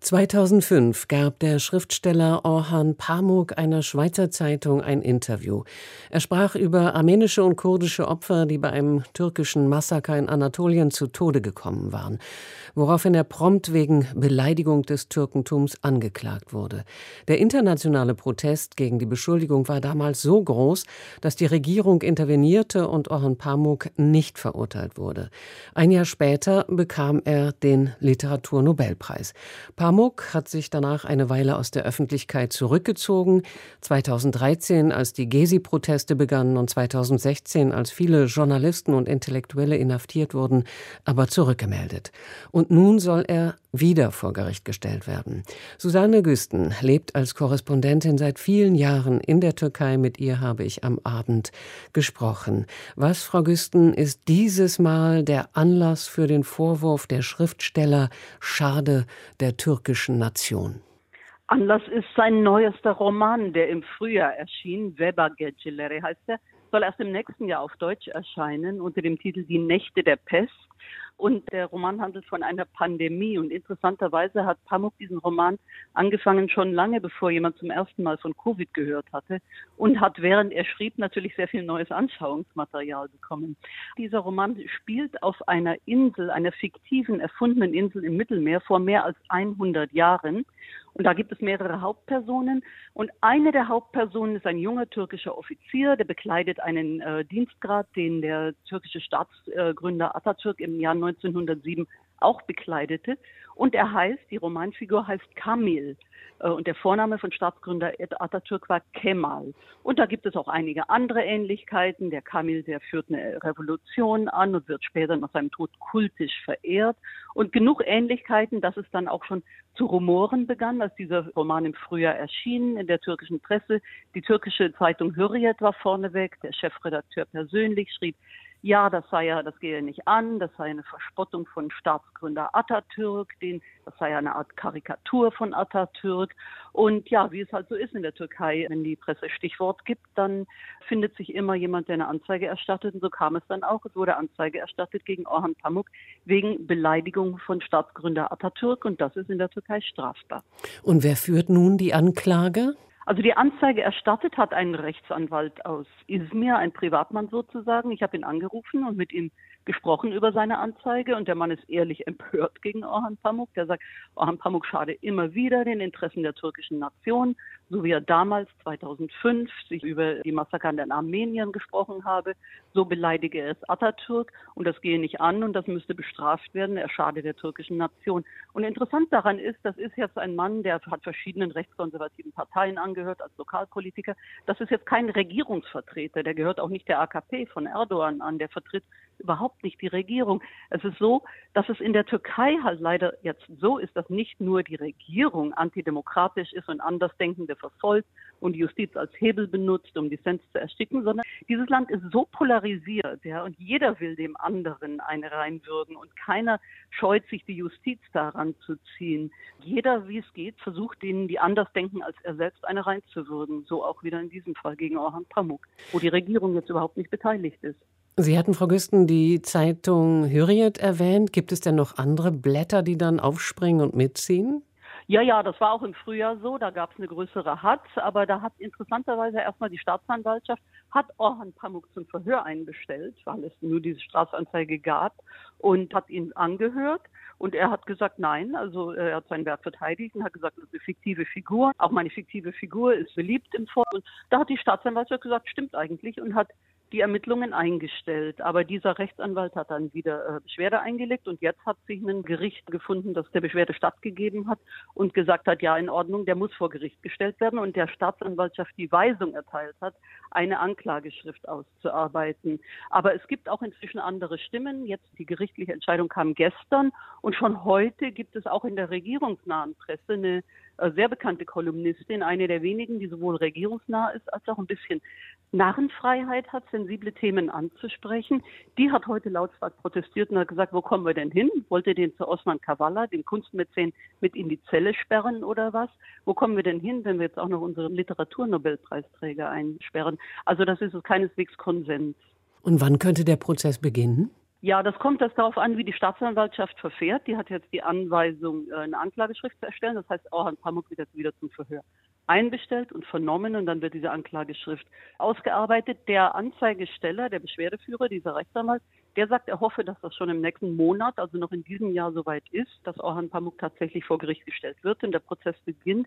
2005 gab der Schriftsteller Orhan Pamuk einer Schweizer Zeitung ein Interview. Er sprach über armenische und kurdische Opfer, die bei einem türkischen Massaker in Anatolien zu Tode gekommen waren woraufhin er prompt wegen Beleidigung des Türkentums angeklagt wurde. Der internationale Protest gegen die Beschuldigung war damals so groß, dass die Regierung intervenierte und Orhan Pamuk nicht verurteilt wurde. Ein Jahr später bekam er den Literaturnobelpreis. Pamuk hat sich danach eine Weile aus der Öffentlichkeit zurückgezogen. 2013, als die Gezi-Proteste begannen und 2016, als viele Journalisten und Intellektuelle inhaftiert wurden, aber zurückgemeldet. Und nun soll er wieder vor Gericht gestellt werden. Susanne Güsten lebt als Korrespondentin seit vielen Jahren in der Türkei. Mit ihr habe ich am Abend gesprochen. Was, Frau Güsten, ist dieses Mal der Anlass für den Vorwurf der Schriftsteller Schade der türkischen Nation? Anlass ist sein neuester Roman, der im Frühjahr erschien. Weber Geceleri heißt er. Soll erst im nächsten Jahr auf Deutsch erscheinen unter dem Titel Die Nächte der Pest. Und der Roman handelt von einer Pandemie. Und interessanterweise hat Pamuk diesen Roman angefangen schon lange, bevor jemand zum ersten Mal von Covid gehört hatte und hat, während er schrieb, natürlich sehr viel neues Anschauungsmaterial bekommen. Dieser Roman spielt auf einer Insel, einer fiktiven, erfundenen Insel im Mittelmeer vor mehr als 100 Jahren. Und da gibt es mehrere Hauptpersonen. Und eine der Hauptpersonen ist ein junger türkischer Offizier, der bekleidet einen äh, Dienstgrad, den der türkische Staatsgründer Atatürk im Jahr 1907 auch bekleidete. Und er heißt, die Romanfigur heißt Kamil. Äh, und der Vorname von Staatsgründer Atatürk war Kemal. Und da gibt es auch einige andere Ähnlichkeiten. Der Kamil, der führt eine Revolution an und wird später nach seinem Tod kultisch verehrt. Und genug Ähnlichkeiten, dass es dann auch schon zu Rumoren begann, als dieser Roman im Frühjahr erschien in der türkischen Presse. Die türkische Zeitung Hürriyet war vorneweg. Der Chefredakteur persönlich schrieb, ja, das sei ja, das gehe nicht an, das sei eine Verspottung von Staatsgründer Atatürk, den, das sei eine Art Karikatur von Atatürk. Und ja, wie es halt so ist in der Türkei, wenn die Presse Stichwort gibt, dann findet sich immer jemand, der eine Anzeige erstattet. Und so kam es dann auch. Es wurde Anzeige erstattet gegen Orhan Pamuk wegen Beleidigung von Staatsgründer Atatürk. Und das ist in der Türkei strafbar. Und wer führt nun die Anklage? Also die Anzeige erstattet hat ein Rechtsanwalt aus Izmir, ein Privatmann sozusagen. Ich habe ihn angerufen und mit ihm gesprochen über seine Anzeige und der Mann ist ehrlich empört gegen Orhan Pamuk. Der sagt, Orhan Pamuk schade immer wieder den Interessen der türkischen Nation, so wie er damals 2005 sich über die Massaker an den Armeniern gesprochen habe. So beleidige er es Atatürk und das gehe nicht an und das müsste bestraft werden. Er schade der türkischen Nation. Und interessant daran ist, das ist jetzt ein Mann, der hat verschiedenen rechtskonservativen Parteien angehört als Lokalpolitiker. Das ist jetzt kein Regierungsvertreter, der gehört auch nicht der AKP von Erdogan an, der vertritt überhaupt nicht die Regierung. Es ist so, dass es in der Türkei halt leider jetzt so ist, dass nicht nur die Regierung antidemokratisch ist und Andersdenkende verfolgt und die Justiz als Hebel benutzt, um Dissens zu ersticken, sondern dieses Land ist so polarisiert, ja, und jeder will dem anderen eine reinwürgen und keiner scheut sich, die Justiz daran zu ziehen. Jeder, wie es geht, versucht denen, die anders denken als er selbst, eine reinzuwürgen. So auch wieder in diesem Fall gegen Orhan Pamuk, wo die Regierung jetzt überhaupt nicht beteiligt ist. Sie hatten, Frau Güsten, die Zeitung Hürriyet erwähnt. Gibt es denn noch andere Blätter, die dann aufspringen und mitziehen? Ja, ja, das war auch im Frühjahr so. Da gab es eine größere Hatz, aber da hat interessanterweise erstmal die Staatsanwaltschaft hat Orhan Pamuk zum Verhör einbestellt, weil es nur diese Strafanzeige gab und hat ihn angehört. Und er hat gesagt, nein, also er hat sein Werk verteidigt und hat gesagt, das ist eine fiktive Figur. Auch meine fiktive Figur ist beliebt im Volk. Und da hat die Staatsanwaltschaft gesagt, stimmt eigentlich und hat die Ermittlungen eingestellt. Aber dieser Rechtsanwalt hat dann wieder äh, Beschwerde eingelegt und jetzt hat sich ein Gericht gefunden, das der Beschwerde stattgegeben hat und gesagt hat, ja, in Ordnung, der muss vor Gericht gestellt werden und der Staatsanwaltschaft die Weisung erteilt hat, eine Anklageschrift auszuarbeiten. Aber es gibt auch inzwischen andere Stimmen. Jetzt die gerichtliche Entscheidung kam gestern und schon heute gibt es auch in der regierungsnahen Presse eine sehr bekannte Kolumnistin, eine der wenigen, die sowohl regierungsnah ist als auch ein bisschen Narrenfreiheit hat, sensible Themen anzusprechen. Die hat heute lautstark protestiert und hat gesagt, wo kommen wir denn hin? Wollt ihr den zu Osman Kavala, den Kunstmäzen, mit in die Zelle sperren oder was? Wo kommen wir denn hin, wenn wir jetzt auch noch unsere Literaturnobelpreisträger einsperren? Also das ist keineswegs Konsens. Und wann könnte der Prozess beginnen? Ja, das kommt das darauf an, wie die Staatsanwaltschaft verfährt. Die hat jetzt die Anweisung, äh, eine Anklageschrift zu erstellen. Das heißt, Orhan Pamuk wird jetzt wieder zum Verhör einbestellt und vernommen und dann wird diese Anklageschrift ausgearbeitet. Der Anzeigesteller, der Beschwerdeführer, dieser Rechtsanwalt, der sagt, er hoffe, dass das schon im nächsten Monat, also noch in diesem Jahr soweit ist, dass Orhan Pamuk tatsächlich vor Gericht gestellt wird und der Prozess beginnt.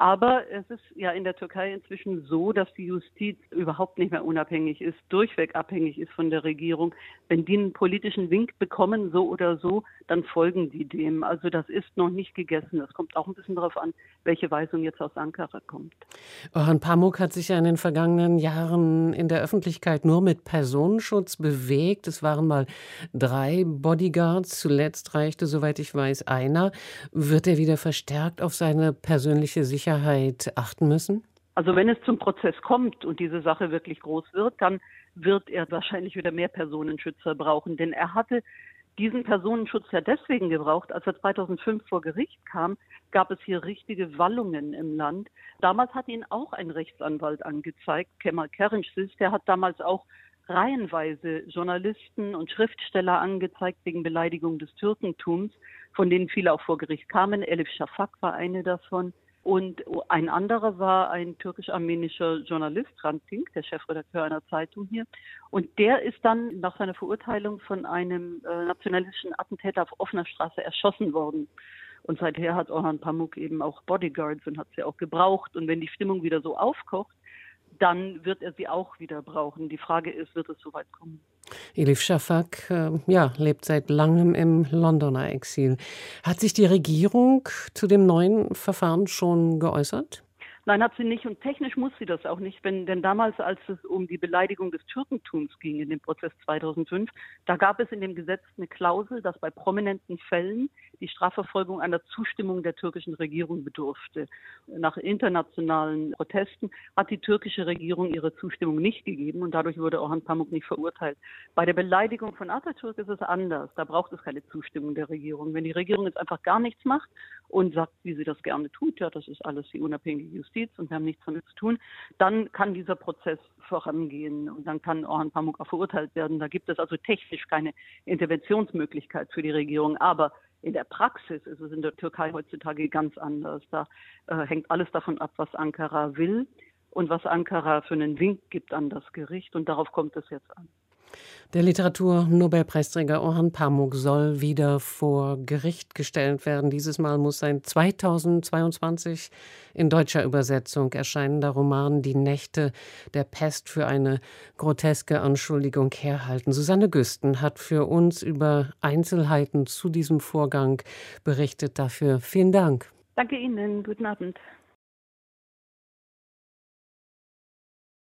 Aber es ist ja in der Türkei inzwischen so, dass die Justiz überhaupt nicht mehr unabhängig ist, durchweg abhängig ist von der Regierung. Wenn die einen politischen Wink bekommen, so oder so, dann folgen die dem. Also das ist noch nicht gegessen. Es kommt auch ein bisschen darauf an, welche Weisung jetzt aus Ankara kommt. Orhan Pamuk hat sich ja in den vergangenen Jahren in der Öffentlichkeit nur mit Personenschutz bewegt. Es waren mal drei Bodyguards. Zuletzt reichte, soweit ich weiß, einer. Wird er wieder verstärkt auf seine persönliche Sicherheit achten müssen? Also wenn es zum Prozess kommt und diese Sache wirklich groß wird, dann wird er wahrscheinlich wieder mehr Personenschützer brauchen, denn er hatte diesen Personenschutz ja deswegen gebraucht, als er 2005 vor Gericht kam, gab es hier richtige Wallungen im Land. Damals hat ihn auch ein Rechtsanwalt angezeigt, Kemal Kerencis, der hat damals auch reihenweise Journalisten und Schriftsteller angezeigt wegen Beleidigung des Türkentums, von denen viele auch vor Gericht kamen. Elif Shafak war eine davon. Und ein anderer war ein türkisch-armenischer Journalist, Rantink, der Chefredakteur einer Zeitung hier. Und der ist dann nach seiner Verurteilung von einem äh, nationalistischen Attentäter auf offener Straße erschossen worden. Und seither hat Orhan Pamuk eben auch Bodyguards und hat sie auch gebraucht. Und wenn die Stimmung wieder so aufkocht, dann wird er sie auch wieder brauchen. Die Frage ist, wird es so weit kommen? Elif Shafak äh, ja, lebt seit langem im Londoner Exil. Hat sich die Regierung zu dem neuen Verfahren schon geäußert? Nein, hat sie nicht und technisch muss sie das auch nicht, wenn, denn damals, als es um die Beleidigung des Türkentums ging in dem Prozess 2005, da gab es in dem Gesetz eine Klausel, dass bei prominenten Fällen die Strafverfolgung einer Zustimmung der türkischen Regierung bedurfte. Nach internationalen Protesten hat die türkische Regierung ihre Zustimmung nicht gegeben und dadurch wurde Orhan Pamuk nicht verurteilt. Bei der Beleidigung von Atatürk ist es anders. Da braucht es keine Zustimmung der Regierung. Wenn die Regierung jetzt einfach gar nichts macht und sagt, wie sie das gerne tut, ja, das ist alles die unabhängige Justiz, und wir haben nichts damit zu tun, dann kann dieser Prozess vorangehen und dann kann Orhan Pamuk auch verurteilt werden. Da gibt es also technisch keine Interventionsmöglichkeit für die Regierung. Aber in der Praxis ist es in der Türkei heutzutage ganz anders. Da äh, hängt alles davon ab, was Ankara will und was Ankara für einen Wink gibt an das Gericht. Und darauf kommt es jetzt an. Der Literatur-Nobelpreisträger Orhan Pamuk soll wieder vor Gericht gestellt werden. Dieses Mal muss sein 2022 in deutscher Übersetzung erscheinender Roman Die Nächte der Pest für eine groteske Anschuldigung herhalten. Susanne Güsten hat für uns über Einzelheiten zu diesem Vorgang berichtet. Dafür vielen Dank. Danke Ihnen. Guten Abend.